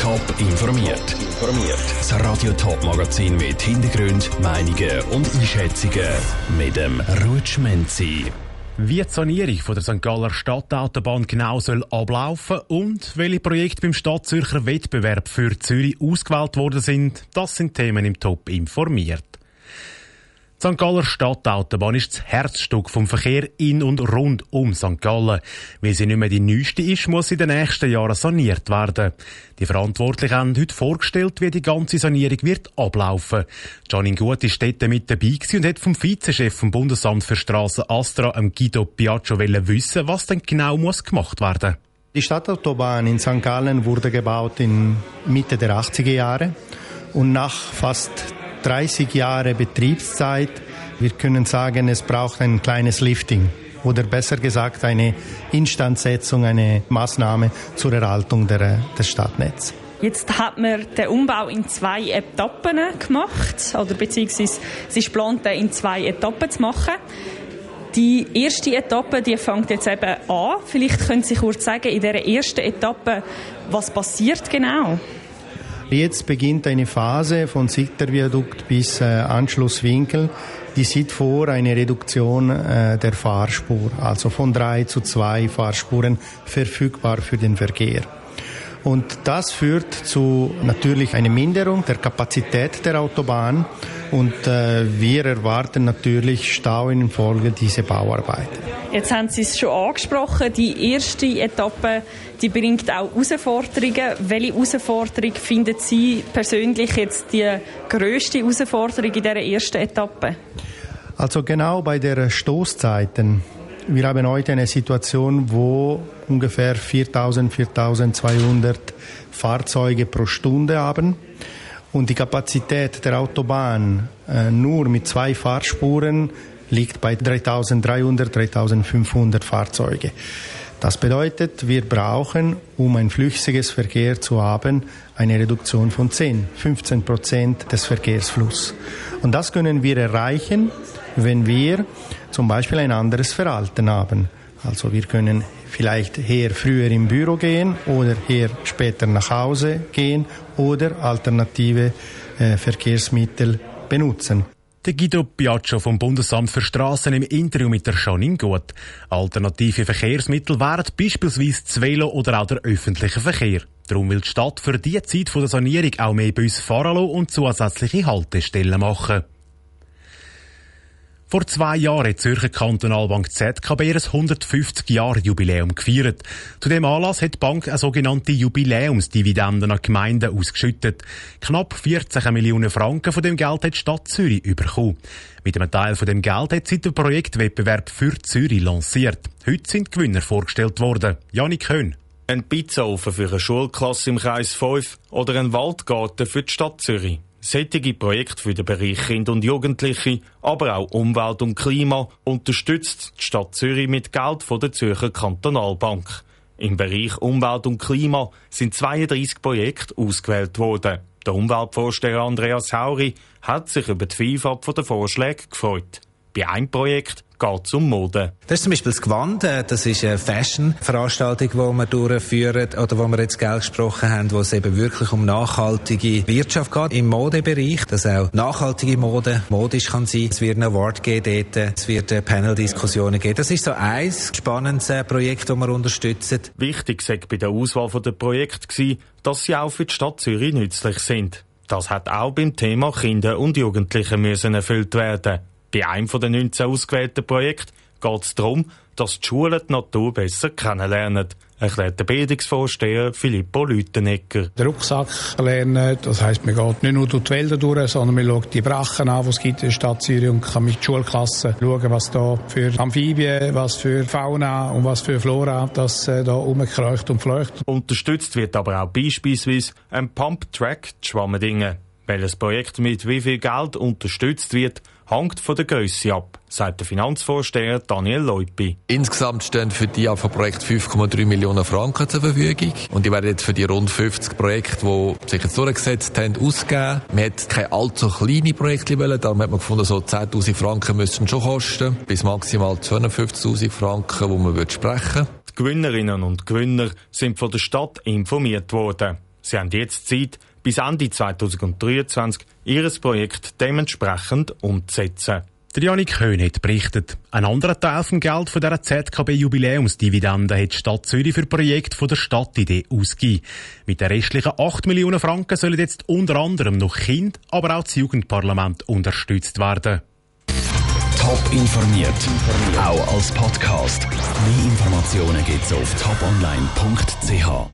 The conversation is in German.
Top informiert. Informiert. Das Radio Top Magazin mit Hintergrund, Meinungen und Einschätzungen mit dem Rutschmenzi. Wie die Sanierung von der St. Galler Stadtautobahn genau soll ablaufen und welche Projekte beim Stadtzürcher Wettbewerb für Zürich ausgewählt worden sind, das sind Themen im Top informiert. St. Galler Stadtautobahn ist das Herzstück vom Verkehr in und rund um St. Gallen. Weil sie nicht mehr die neueste ist, muss sie in den nächsten Jahren saniert werden. Die Verantwortlichen haben heute vorgestellt, wie die ganze Sanierung wird ablaufen. Janine Gut ist dort mit dabei und hat vom Vizechef vom Bundesamt für Straßen Astra, Guido Piaccio, wissen, was denn genau muss gemacht werden. Die Stadtautobahn in St. Gallen wurde gebaut in Mitte der 80er Jahre und nach fast 30 Jahre Betriebszeit. Wir können sagen, es braucht ein kleines Lifting oder besser gesagt eine Instandsetzung, eine Maßnahme zur Erhaltung der, des Stadtnetzes. Jetzt hat man den Umbau in zwei Etappen gemacht, oder beziehungsweise es ist geplant, den in zwei Etappen zu machen. Die erste Etappe, die fängt jetzt eben an. Vielleicht können Sie kurz sagen, in dieser ersten Etappe, was passiert genau? Jetzt beginnt eine Phase von Sichterviadukt bis äh, Anschlusswinkel, die sieht vor eine Reduktion äh, der Fahrspur, also von drei zu zwei Fahrspuren verfügbar für den Verkehr. Und das führt zu natürlich einer Minderung der Kapazität der Autobahn und äh, wir erwarten natürlich Stau in Folge dieser Bauarbeiten. Jetzt haben Sie es schon angesprochen, die erste Etappe, die bringt auch Herausforderungen. Welche Herausforderung finden Sie persönlich jetzt die grösste Herausforderung in dieser ersten Etappe? Also genau bei der Stoßzeiten. Wir haben heute eine Situation, wo ungefähr 4000, 4200 Fahrzeuge pro Stunde haben. Und die Kapazität der Autobahn äh, nur mit zwei Fahrspuren liegt bei 3300, 3500 Fahrzeuge. Das bedeutet, wir brauchen, um ein flüssiges Verkehr zu haben, eine Reduktion von 10, 15 Prozent des Verkehrsflusses. Und das können wir erreichen, wenn wir zum Beispiel ein anderes Verhalten haben. Also wir können vielleicht eher früher im Büro gehen oder eher später nach Hause gehen oder alternative äh, Verkehrsmittel benutzen. Der Guido Piaccio vom Bundesamt für Straßen im Interview mit der Janine Gut. Alternative Verkehrsmittel wären beispielsweise das Velo oder auch der öffentliche Verkehr. Darum will die Stadt für die Zeit der Sanierung auch mehr Busse fahren und zusätzliche Haltestellen machen. Vor zwei Jahren hat die Zürcher Kantonalbank ZKB ihr 150-Jahre-Jubiläum gefeiert. Zu dem Anlass hat die Bank eine sogenannte Jubiläumsdividende an Gemeinden ausgeschüttet. Knapp 14 Millionen Franken von dem Geld hat die Stadt Zürich bekommen. Mit einem Teil von dem Geld hat sie den Projektwettbewerb für Zürich lanciert. Heute sind Gewinner vorgestellt worden. Janik Köhn. Ein Pizzaofen für eine Schulklasse im Kreis 5 oder ein Waldgarten für die Stadt Zürich. Sättige Projekte für den Bereich Kinder und Jugendliche, aber auch Umwelt und Klima unterstützt die Stadt Zürich mit Geld von der Zürcher Kantonalbank. Im Bereich Umwelt und Klima sind 32 Projekte ausgewählt worden. Der Umweltvorsteher Andreas Hauri hat sich über die Vielfalt der Vorschläge gefreut. Bei einem Projekt geht es um Mode. Das ist zum Beispiel das Gewand. Äh, das ist eine Fashion-Veranstaltung, die wir durchführen oder wo wir jetzt Geld gesprochen haben, wo es eben wirklich um nachhaltige Wirtschaft geht im Modebereich. Dass auch nachhaltige Mode modisch kann sein. Es wird einen Award geben dort. Es wird äh, Panel-Diskussionen geben. Das ist so ein spannendes äh, Projekt, das wir unterstützen. Wichtig sei bei der Auswahl der Projekte dass sie auch für die Stadt Zürich nützlich sind. Das hat auch beim Thema Kinder und Jugendliche müssen erfüllt werden. Bei einem von den 19 ausgewählten Projekten geht es darum, dass die Schulen die Natur besser kennenlernen, erklärt der Bildungsvorsteher Filippo Lütenegger. Der Rucksack lernen, das heisst, man geht nicht nur durch die Wälder durch, sondern man schaut die Brachen an, die es gibt in der Stadt Zürich und kann mit der Schulklasse schauen, was da für Amphibien, was für Fauna und was für Flora das äh, da rumkreucht und fleucht. Unterstützt wird aber auch beispielsweise ein Pump-Track Schwammendingen. Welches Projekt mit wie viel Geld unterstützt wird, hängt von der Grösse ab, sagt der Finanzvorsteher Daniel Leupi. Insgesamt stehen für die AFA-Projekt 5,3 Millionen Franken zur Verfügung. Und die werden jetzt für die rund 50 Projekte, die sich jetzt durchgesetzt haben, ausgeben. Man hat keine allzu kleine Projekte wollen, darum hat man gefunden, so 10.000 Franken müssten schon kosten, bis maximal 250.000 Franken, wo man sprechen Die Gewinnerinnen und Gewinner sind von der Stadt informiert worden. Sie haben jetzt Zeit, bis Ende 2023 ihr Projekt dementsprechend umzusetzen. Der Janik Köhn hat berichtet. Ein anderer Teil vom Geld von dieser ZKB-Jubiläumsdividende hat die Stadt Zürich für Projekt von der Stadtidee ausgegeben. Mit den restlichen 8 Millionen Franken sollen jetzt unter anderem noch Kind, aber auch das Jugendparlament unterstützt werden. Top informiert, auch als Podcast. Mehr Informationen gibt's auf toponline.ch.